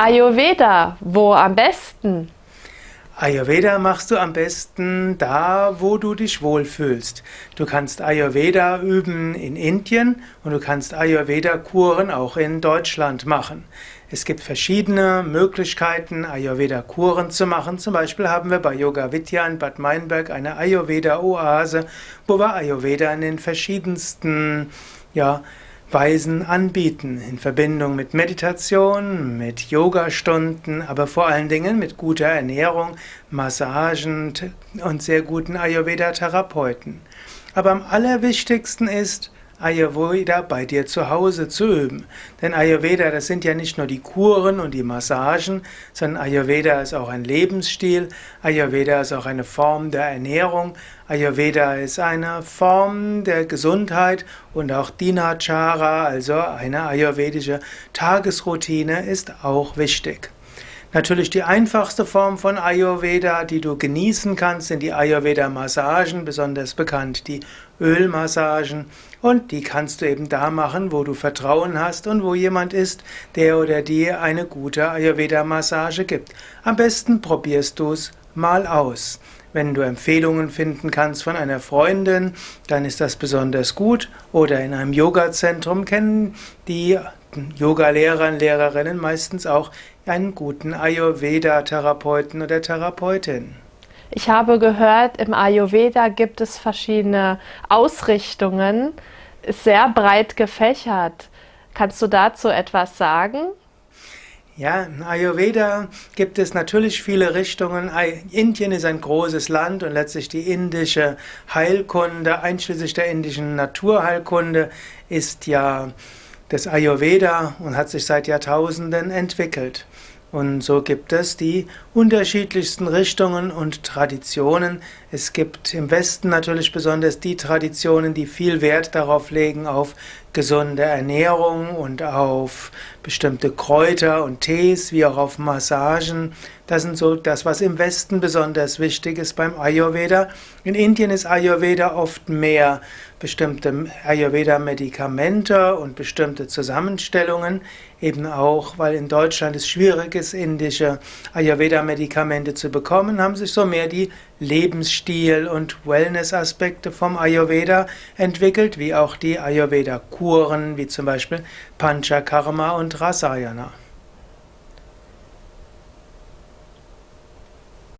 Ayurveda, wo am besten? Ayurveda machst du am besten da, wo du dich wohlfühlst. Du kannst Ayurveda üben in Indien und du kannst Ayurveda-Kuren auch in Deutschland machen. Es gibt verschiedene Möglichkeiten, Ayurveda-Kuren zu machen. Zum Beispiel haben wir bei Yoga Vidya in Bad Meinberg eine Ayurveda-Oase, wo wir Ayurveda in den verschiedensten ja, Weisen anbieten, in Verbindung mit Meditation, mit Yogastunden, aber vor allen Dingen mit guter Ernährung, Massagen und sehr guten Ayurveda-Therapeuten. Aber am allerwichtigsten ist, Ayurveda bei dir zu Hause zu üben. Denn Ayurveda, das sind ja nicht nur die Kuren und die Massagen, sondern Ayurveda ist auch ein Lebensstil, Ayurveda ist auch eine Form der Ernährung, Ayurveda ist eine Form der Gesundheit und auch Dinachara, also eine ayurvedische Tagesroutine, ist auch wichtig. Natürlich die einfachste Form von Ayurveda, die du genießen kannst, sind die Ayurveda-Massagen, besonders bekannt die Ölmassagen. Und die kannst du eben da machen, wo du Vertrauen hast und wo jemand ist, der oder die eine gute Ayurveda-Massage gibt. Am besten probierst du es mal aus. Wenn du Empfehlungen finden kannst von einer Freundin, dann ist das besonders gut. Oder in einem Yoga-Zentrum kennen die Yoga-Lehrer und Lehrerinnen meistens auch einen guten Ayurveda-Therapeuten oder Therapeutin. Ich habe gehört, im Ayurveda gibt es verschiedene Ausrichtungen, ist sehr breit gefächert. Kannst du dazu etwas sagen? Ja, in Ayurveda gibt es natürlich viele Richtungen. Indien ist ein großes Land und letztlich die indische Heilkunde, einschließlich der indischen Naturheilkunde, ist ja das Ayurveda und hat sich seit Jahrtausenden entwickelt. Und so gibt es die unterschiedlichsten Richtungen und Traditionen. Es gibt im Westen natürlich besonders die Traditionen, die viel Wert darauf legen, auf gesunde Ernährung und auf bestimmte Kräuter und Tees, wie auch auf Massagen. Das sind so das, was im Westen besonders wichtig ist beim Ayurveda. In Indien ist Ayurveda oft mehr bestimmte Ayurveda-Medikamente und bestimmte Zusammenstellungen, eben auch, weil in Deutschland es schwierig ist, indische Ayurveda-Medikamente zu bekommen, haben sich so mehr die Lebensstil- und Wellness-Aspekte vom Ayurveda entwickelt, wie auch die Ayurveda-Kuren, wie zum Beispiel Panchakarma und Rasayana.